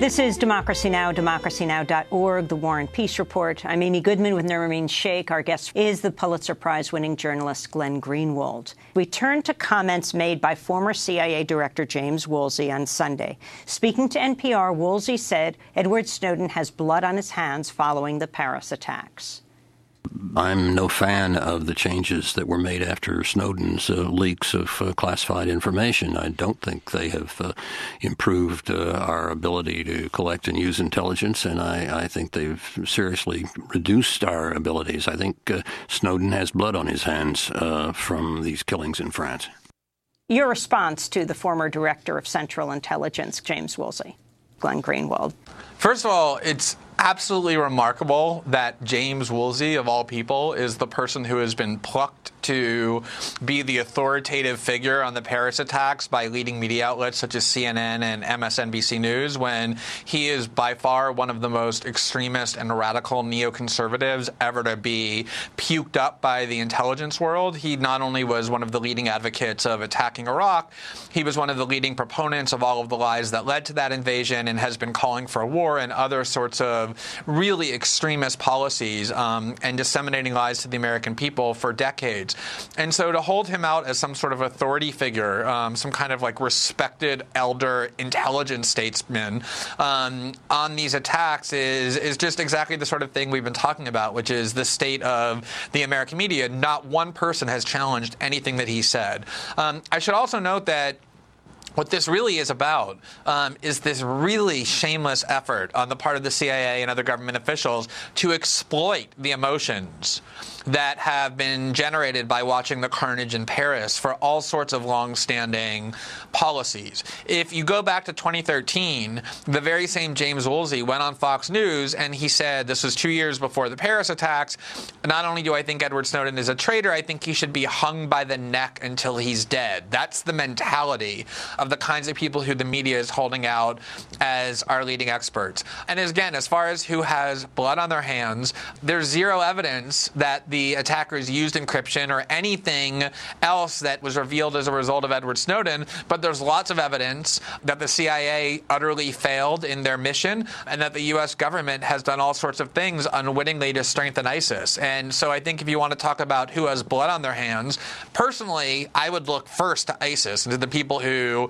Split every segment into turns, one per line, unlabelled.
This is Democracy Now!, democracynow.org, The War and Peace Report. I'm Amy Goodman with Nermeen Shaikh. Our guest is the Pulitzer Prize winning journalist Glenn Greenwald. We turn to comments made by former CIA Director James Woolsey on Sunday. Speaking to NPR, Woolsey said Edward Snowden has blood on his hands following the Paris attacks.
I'm no fan of the changes that were made after Snowden's uh, leaks of uh, classified information. I don't think they have uh, improved uh, our ability to collect and use intelligence, and I, I think they've seriously reduced our abilities. I think uh, Snowden has blood on his hands uh, from these killings in France.
Your response to the former director of Central Intelligence, James Woolsey, Glenn Greenwald.
First of all, it's absolutely remarkable that James Woolsey, of all people, is the person who has been plucked to be the authoritative figure on the Paris attacks by leading media outlets such as CNN and MSNBC News, when he is by far one of the most extremist and radical neoconservatives ever to be puked up by the intelligence world. He not only was one of the leading advocates of attacking Iraq, he was one of the leading proponents of all of the lies that led to that invasion and has been calling for war and other sorts of really extremist policies um, and disseminating lies to the American people for decades. And so to hold him out as some sort of authority figure, um, some kind of like respected elder intelligence statesman um, on these attacks is, is just exactly the sort of thing we've been talking about, which is the state of the American media. Not one person has challenged anything that he said. Um, I should also note that what this really is about um, is this really shameless effort on the part of the CIA and other government officials to exploit the emotions that have been generated by watching the carnage in Paris for all sorts of long-standing policies. If you go back to 2013, the very same James Woolsey went on Fox News and he said, this was two years before the Paris attacks, not only do I think Edward Snowden is a traitor, I think he should be hung by the neck until he's dead. That's the mentality of the kinds of people who the media is holding out as our leading experts. And again, as far as who has blood on their hands, there's zero evidence that the attackers used encryption or anything else that was revealed as a result of Edward Snowden, but there's lots of evidence that the CIA utterly failed in their mission and that the U.S. government has done all sorts of things unwittingly to strengthen ISIS. And so I think if you want to talk about who has blood on their hands, personally, I would look first to ISIS and to the people who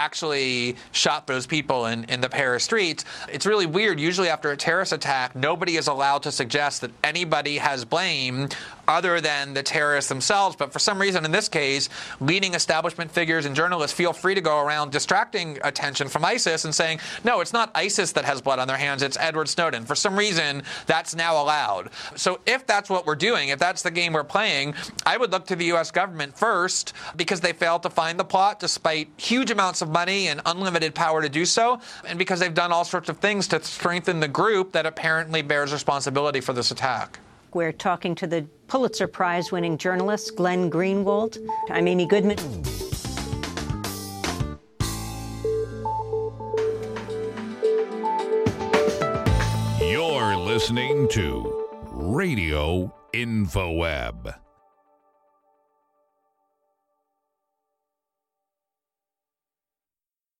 actually shot those people in, in the Paris streets. It's really weird. Usually, after a terrorist attack, nobody is allowed to suggest that anybody has blame other than the terrorists themselves. But for some reason, in this case, leading establishment figures and journalists feel free to go around distracting attention from ISIS and saying, no, it's not ISIS that has blood on their hands, it's Edward Snowden. For some reason, that's now allowed. So if that's what we're doing, if that's the game we're playing, I would look to the U.S. government first because they failed to find the plot despite huge amounts of money and unlimited power to do so, and because they've done all sorts of things to strengthen the group that apparently bears responsibility for this attack.
We're talking to the Pulitzer Prize winning journalist Glenn Greenwald. I'm Amy Goodman.
You're listening to Radio InfoWeb.